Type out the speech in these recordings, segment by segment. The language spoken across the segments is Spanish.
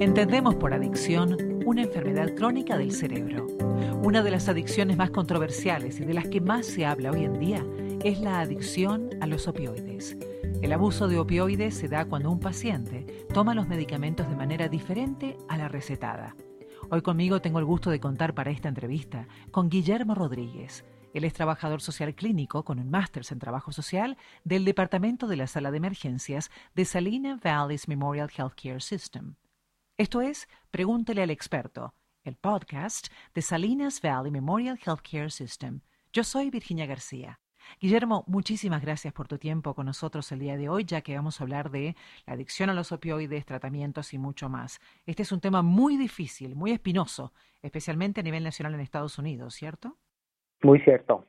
Entendemos por adicción una enfermedad crónica del cerebro. Una de las adicciones más controversiales y de las que más se habla hoy en día es la adicción a los opioides. El abuso de opioides se da cuando un paciente toma los medicamentos de manera diferente a la recetada. Hoy conmigo tengo el gusto de contar para esta entrevista con Guillermo Rodríguez. Él es trabajador social clínico con un máster en trabajo social del Departamento de la Sala de Emergencias de Salina Valleys Memorial Healthcare System. Esto es Pregúntele al experto, el podcast de Salinas Valley Memorial Healthcare System. Yo soy Virginia García. Guillermo, muchísimas gracias por tu tiempo con nosotros el día de hoy, ya que vamos a hablar de la adicción a los opioides, tratamientos y mucho más. Este es un tema muy difícil, muy espinoso, especialmente a nivel nacional en Estados Unidos, ¿cierto? Muy cierto.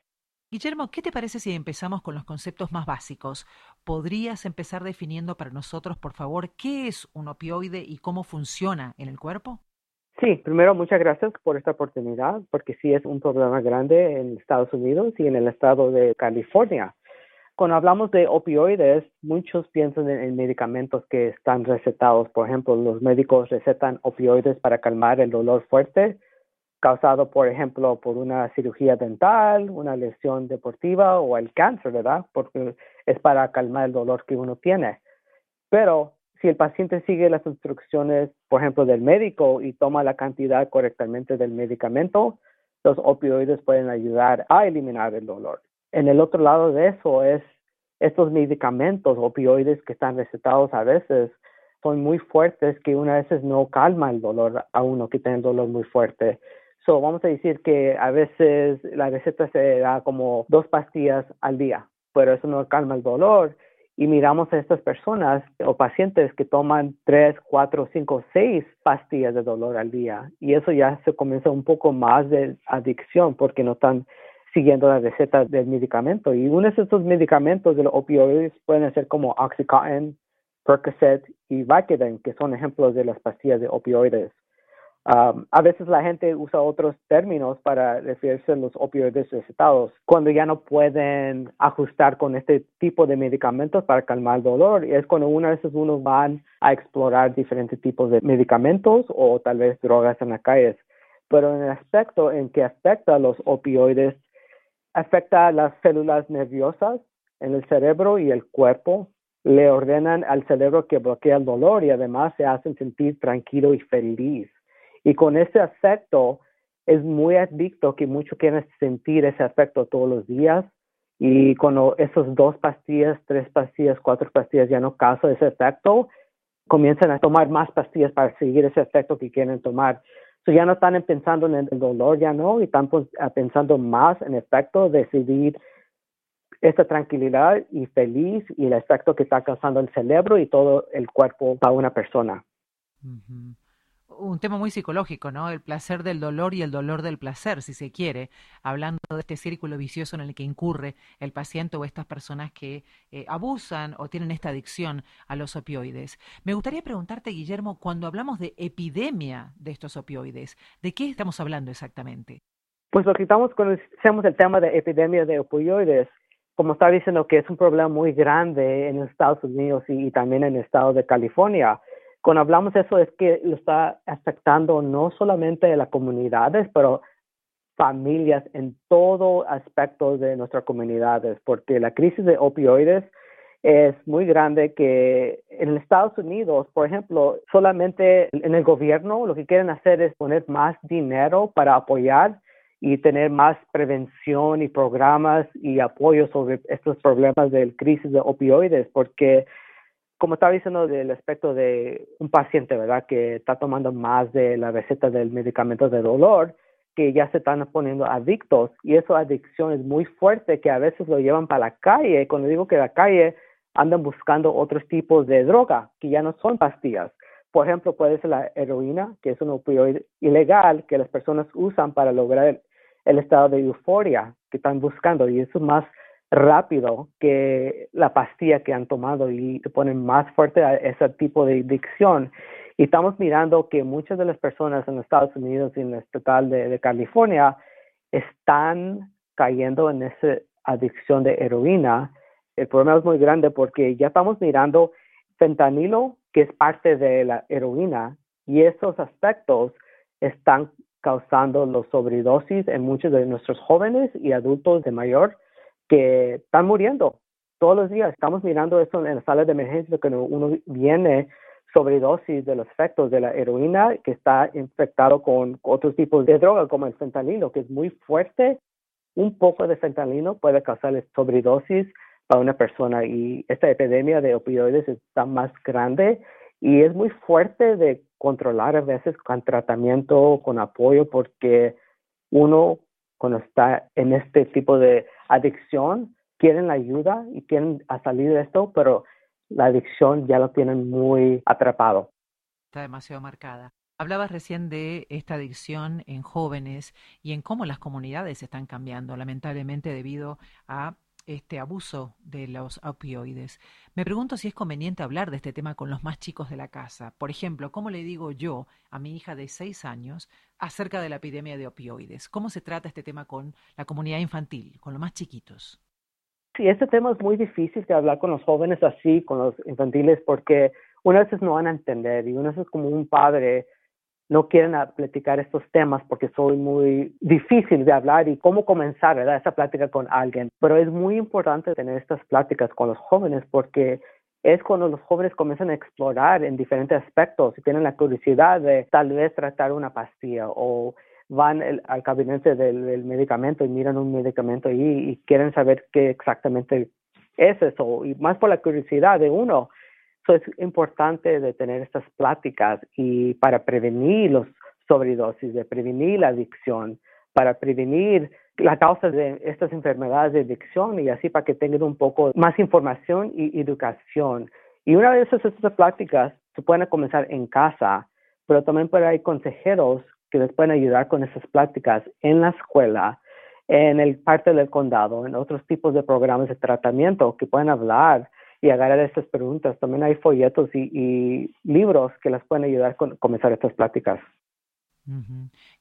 Guillermo, ¿qué te parece si empezamos con los conceptos más básicos? ¿Podrías empezar definiendo para nosotros, por favor, qué es un opioide y cómo funciona en el cuerpo? Sí, primero muchas gracias por esta oportunidad, porque sí es un problema grande en Estados Unidos y en el estado de California. Cuando hablamos de opioides, muchos piensan en, medicamentos que están recetados. Por ejemplo, los médicos recetan opioides para calmar el dolor fuerte causado, por ejemplo, por una cirugía dental, una lesión deportiva o el cáncer, ¿verdad? Porque es para calmar el dolor que uno tiene. Pero si el paciente sigue las instrucciones, por ejemplo, del médico y toma la cantidad correctamente del medicamento, los opioides pueden ayudar a eliminar el dolor. En el otro lado de eso es estos medicamentos opioides que están recetados a veces son muy fuertes que una veces no calma el dolor a uno que tiene dolor muy fuerte vamos a decir que a veces la receta se da como dos pastillas al día, pero eso no calma el dolor. Y miramos a estas personas o pacientes que toman tres, cuatro, cinco, seis pastillas de dolor al día. Y eso ya se comienza un poco más de adicción porque no están siguiendo la receta del medicamento. Y uno de estos medicamentos de los opioides pueden ser como Oxycontin, Percocet y Vicodin, que son ejemplos de las pastillas de opioides. Um, a veces la gente usa otros términos para referirse a los opioides recetados cuando ya no pueden ajustar con este tipo de medicamentos para calmar el dolor. Y es cuando una veces uno va a explorar diferentes tipos de medicamentos o tal vez drogas en las calles. Pero en el aspecto en que afecta a los opioides, afecta a las células nerviosas en el cerebro y el cuerpo. Le ordenan al cerebro que bloquea el dolor y además se hacen sentir tranquilo y feliz y con ese afecto es muy adicto que muchos quieren sentir ese afecto todos los días. Y cuando esos dos pastillas, tres pastillas, cuatro pastillas ya no causan ese efecto, comienzan a tomar más pastillas para seguir ese efecto que quieren tomar. So ya no están pensando en el dolor, ya no, y están pues, pensando más en efecto de decidir esta tranquilidad y feliz y el efecto que está causando el cerebro y todo el cuerpo para una persona un tema muy psicológico, ¿no? El placer del dolor y el dolor del placer, si se quiere, hablando de este círculo vicioso en el que incurre el paciente o estas personas que eh, abusan o tienen esta adicción a los opioides. Me gustaría preguntarte, Guillermo, cuando hablamos de epidemia de estos opioides, ¿de qué estamos hablando exactamente? Pues lo que estamos conocemos el tema de epidemia de opioides, como está diciendo que es un problema muy grande en Estados Unidos y también en el estado de California cuando hablamos de eso es que lo está afectando no solamente a las comunidades, pero familias en todo aspecto de nuestras comunidades, porque la crisis de opioides es muy grande que en Estados Unidos, por ejemplo, solamente en el gobierno lo que quieren hacer es poner más dinero para apoyar y tener más prevención y programas y apoyo sobre estos problemas de crisis de opioides, porque como estaba diciendo del aspecto de un paciente, ¿verdad? Que está tomando más de la receta del medicamento de dolor, que ya se están poniendo adictos y esa adicción es muy fuerte que a veces lo llevan para la calle. Cuando digo que la calle andan buscando otros tipos de droga que ya no son pastillas. Por ejemplo, puede ser la heroína, que es un opioide ilegal que las personas usan para lograr el, el estado de euforia que están buscando y eso es más rápido que la pastilla que han tomado y te ponen más fuerte a ese tipo de adicción. Y estamos mirando que muchas de las personas en Estados Unidos y en el estatal de, California están cayendo en esa adicción de heroína. El problema es muy grande porque ya estamos mirando fentanilo, que es parte de la heroína, Y esos aspectos están causando los sobredosis en muchos de nuestros jóvenes y adultos de mayor que están muriendo todos los días. Estamos mirando eso en la sala de emergencia cuando uno viene sobredosis de los efectos de la heroína que está infectado con otros tipos de droga como el fentanilo, que es muy fuerte. Un poco de fentanilo puede causar sobredosis para una persona y esta epidemia de opioides está más grande y es muy fuerte de controlar a veces con tratamiento, con apoyo, porque uno cuando está en este tipo de adicción, quieren la ayuda y quieren salir de esto, pero la adicción ya lo tienen muy atrapado. Está demasiado marcada. Hablabas recién de esta adicción en jóvenes y en cómo las comunidades están cambiando, lamentablemente debido a este abuso de los opioides. Me pregunto si es conveniente hablar de este tema con los más chicos de la casa. Por ejemplo, ¿cómo le digo yo a mi hija de seis años acerca de la epidemia de opioides? ¿Cómo se trata este tema con la comunidad infantil, con los más chiquitos? Sí, este tema es muy difícil de hablar con los jóvenes así, con los infantiles, porque unas veces no van a entender y unas veces como un padre no quieren platicar estos temas porque son muy difícil de hablar y cómo comenzar ¿verdad? esa plática con alguien. Pero es muy importante tener estas pláticas con los jóvenes porque es cuando los jóvenes comienzan a explorar en diferentes aspectos y tienen la curiosidad de tal vez tratar una pastilla o van al gabinete del, medicamento y miran un medicamento y quieren saber qué exactamente es eso y más por la curiosidad de uno es importante de tener estas pláticas y para prevenir los sobredosis, de prevenir la adicción, para prevenir la causa de estas enfermedades de adicción y así para que tengan un poco más información y educación. Y una vez estas pláticas se pueden comenzar en casa, pero también puede hay consejeros que les pueden ayudar con esas pláticas en la escuela, en el parte del condado, en otros tipos de programas de tratamiento que pueden hablar y agarrar estas preguntas. También hay folletos y, libros que las pueden ayudar a comenzar estas pláticas.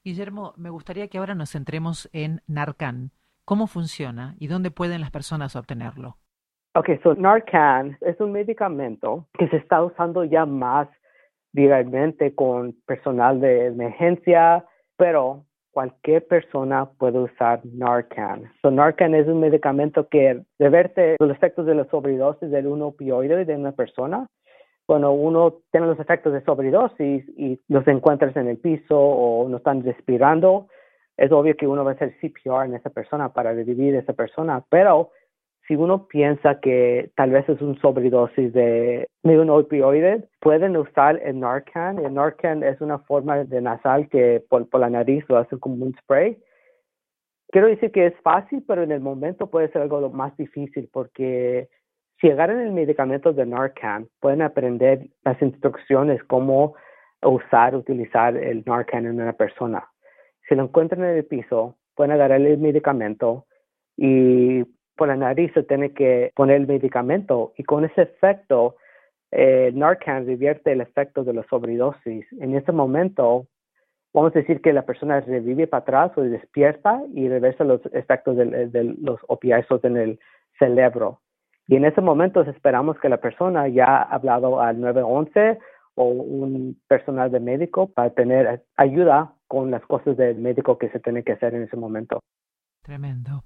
Guillermo, me gustaría que ahora nos centremos en Narcan. ¿Cómo funciona y dónde pueden las personas obtenerlo? Ok, so Narcan es un medicamento que se está usando ya más directamente con personal de emergencia, pero cualquier persona puede usar Narcan. So, Narcan es un medicamento que reverte los efectos de la sobredosis de un opioide de una persona. Cuando uno tiene los efectos de sobredosis y los encuentras en el piso o no están respirando, es obvio que uno va a hacer CPR en esa persona para revivir a esa persona, pero si uno piensa que tal vez es un sobredosis de, un opioide, pueden usar el Narcan. El Narcan es una forma de nasal que por, la nariz lo hacen como un spray. Quiero decir que es fácil, pero en el momento puede ser algo más difícil porque si agarran el medicamento de Narcan, pueden aprender las instrucciones cómo usar, utilizar el Narcan en una persona. Si lo encuentran en el piso, pueden agarrar el medicamento y por la nariz se tiene que poner el medicamento y con ese efecto eh, Narcan revierte el efecto de la sobredosis. En ese momento, vamos a decir que la persona revive para atrás o despierta y reversa los efectos de, los opiáceos en el cerebro. Y en ese momento esperamos que la persona ya ha hablado al 911 o un personal de médico para tener ayuda con las cosas del médico que se tiene que hacer en ese momento. Tremendo.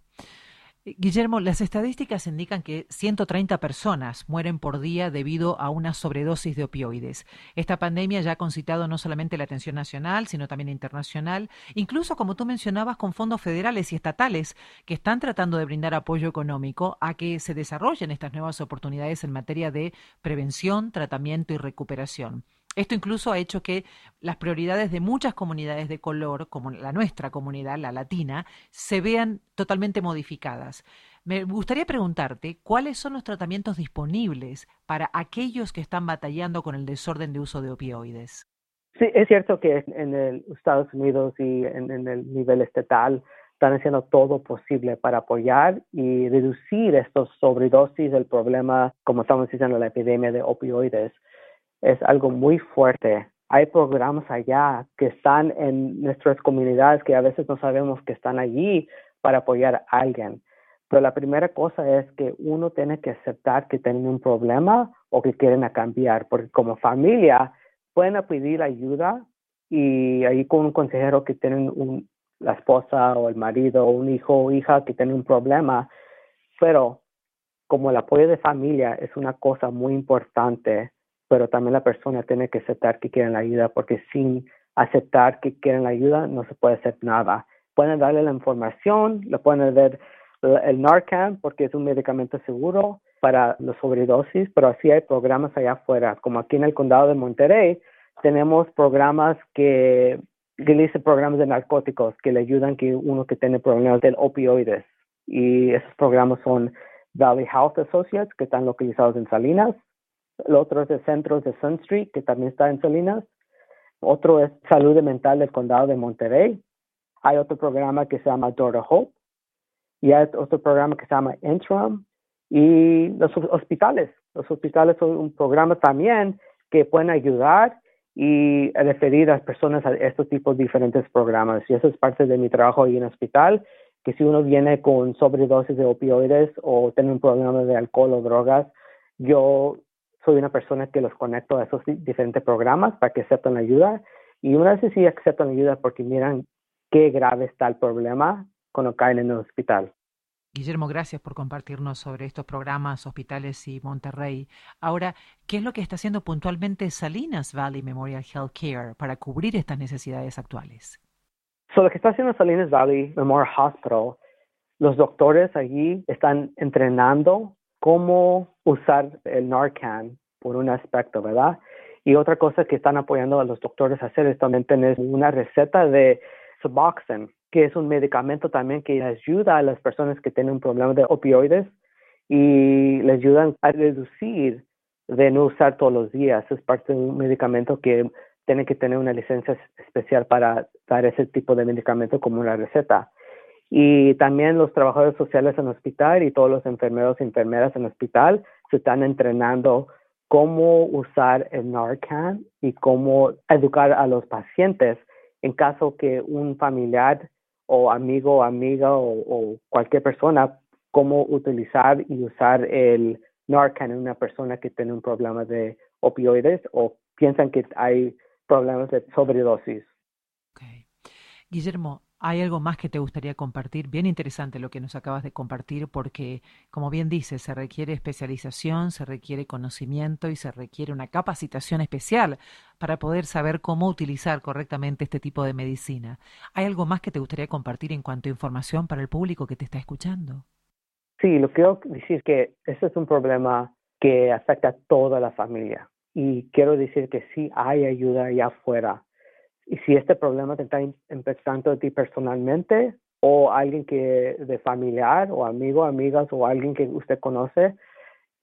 Guillermo, las estadísticas indican que 130 personas mueren por día debido a una sobredosis de opioides. Esta pandemia ya ha concitado no solamente la atención nacional, sino también internacional, incluso, como tú mencionabas, con fondos federales y estatales que están tratando de brindar apoyo económico a que se desarrollen estas nuevas oportunidades en materia de prevención, tratamiento y recuperación. Esto incluso ha hecho que las prioridades de muchas comunidades de color, como la nuestra comunidad, la latina, se vean totalmente modificadas. Me gustaría preguntarte cuáles son los tratamientos disponibles para aquellos que están batallando con el desorden de uso de opioides. Sí, es cierto que en el Estados Unidos y en, en el nivel estatal están haciendo todo posible para apoyar y reducir estos sobredosis del problema, como estamos diciendo, la epidemia de opioides es algo muy fuerte. Hay programas allá que están en nuestras comunidades que a veces no sabemos que están allí para apoyar a alguien. Pero la primera cosa es que uno tiene que aceptar que tienen un problema o que quieren cambiar, porque como familia pueden pedir ayuda y ahí con un consejero que tienen un, la esposa o el marido o un hijo o hija que tiene un problema, pero como el apoyo de familia es una cosa muy importante, pero también la persona tiene que aceptar que quieren la ayuda, porque sin aceptar que quieren la ayuda no se puede hacer nada. Pueden darle la información, le pueden dar el Narcan porque es un medicamento seguro para los sobredosis, pero así hay programas allá afuera, como aquí en el condado de Monterrey, tenemos programas que, dicen programas de narcóticos que le ayudan que uno que tiene problemas de opioides. Y esos programas son Valley Health Associates, que están localizados en Salinas. El otro es el Centros de Sun Street, que también está en Salinas. Otro es Salud Mental del Condado de Monterrey. Hay otro programa que se llama Door to Hope. Y hay otro programa que se llama Interim. Y los hospitales. Los hospitales son un programa también que pueden ayudar y referir a las personas a estos tipos de diferentes programas. Y eso es parte de mi trabajo ahí en el hospital, que si uno viene con sobredosis de opioides o tiene un problema de alcohol o drogas, yo soy una persona que los conecto a esos diferentes programas para que acepten la ayuda. Y una vez sí aceptan la ayuda porque miran qué grave está el problema cuando caen en el hospital. Guillermo, gracias por compartirnos sobre estos programas, hospitales y Monterrey. Ahora, ¿qué es lo que está haciendo puntualmente Salinas Valley Memorial Health Care para cubrir estas necesidades actuales? lo que está haciendo Salinas Valley Memorial Hospital, los doctores allí están entrenando cómo usar el Narcan por un aspecto, ¿verdad? Y otra cosa que están apoyando a los doctores a hacer es también tener una receta de Suboxone, que es un medicamento también que ayuda a las personas que tienen un problema de opioides y les ayudan a reducir de no usar todos los días. Es parte de un medicamento que tiene que tener una licencia especial para dar ese tipo de medicamento como una receta. Y también los trabajadores sociales en hospital y todos los enfermeros y enfermeras en hospital se están entrenando cómo usar el Narcan y cómo educar a los pacientes en caso que un familiar o amigo amiga o, cualquier persona cómo utilizar y usar el Narcan en una persona que tiene un problema de opioides o piensan que hay problemas de sobredosis. Guillermo, ¿Hay algo más que te gustaría compartir? Bien interesante lo que nos acabas de compartir porque, como bien dices, se requiere especialización, se requiere conocimiento y se requiere una capacitación especial para poder saber cómo utilizar correctamente este tipo de medicina. ¿Hay algo más que te gustaría compartir en cuanto a información para el público que te está escuchando? Sí, lo que quiero decir es que ese es un problema que afecta a toda la familia y quiero decir que sí hay ayuda allá afuera y si este problema te está empezando a ti personalmente o alguien que de familiar o amigo, amigas o alguien que usted conoce,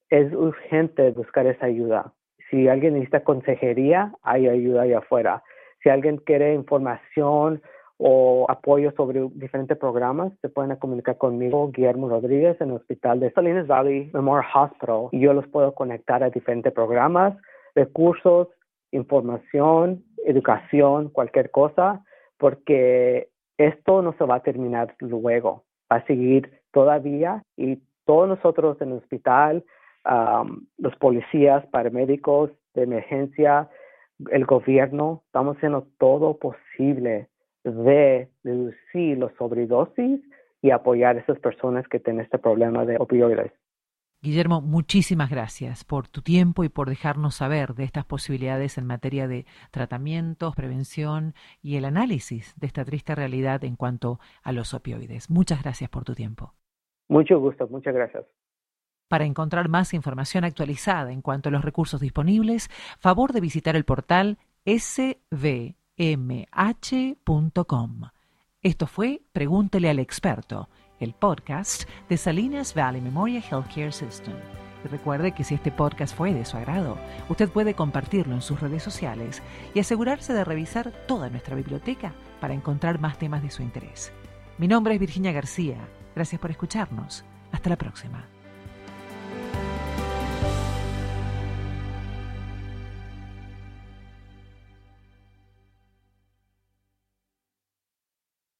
es urgente buscar esa ayuda. Si alguien necesita consejería, hay ayuda allá afuera. Si alguien quiere información o apoyo sobre diferentes programas, se pueden comunicar conmigo, Guillermo Rodríguez, en el Hospital de Salinas Valley Memorial Hospital, y yo los puedo conectar a diferentes programas, recursos, información educación, cualquier cosa, porque esto no se va a terminar luego, va a seguir todavía y todos nosotros en el hospital, los policías, paramédicos de emergencia, el gobierno, estamos haciendo todo posible de reducir los sobredosis y apoyar a esas personas que tienen este problema de opioides. Guillermo, muchísimas gracias por tu tiempo y por dejarnos saber de estas posibilidades en materia de tratamientos, prevención y el análisis de esta triste realidad en cuanto a los opioides. Muchas gracias por tu tiempo. Mucho gusto, muchas gracias. Para encontrar más información actualizada en cuanto a los recursos disponibles, favor de visitar el portal svmh.com. Esto fue Pregúntele al experto el podcast de Salinas Valley Memorial Healthcare System. Y recuerde que si este podcast fue de su agrado, usted puede compartirlo en sus redes sociales y asegurarse de revisar toda nuestra biblioteca para encontrar más temas de su interés. Mi nombre es Virginia García. Gracias por escucharnos. Hasta la próxima.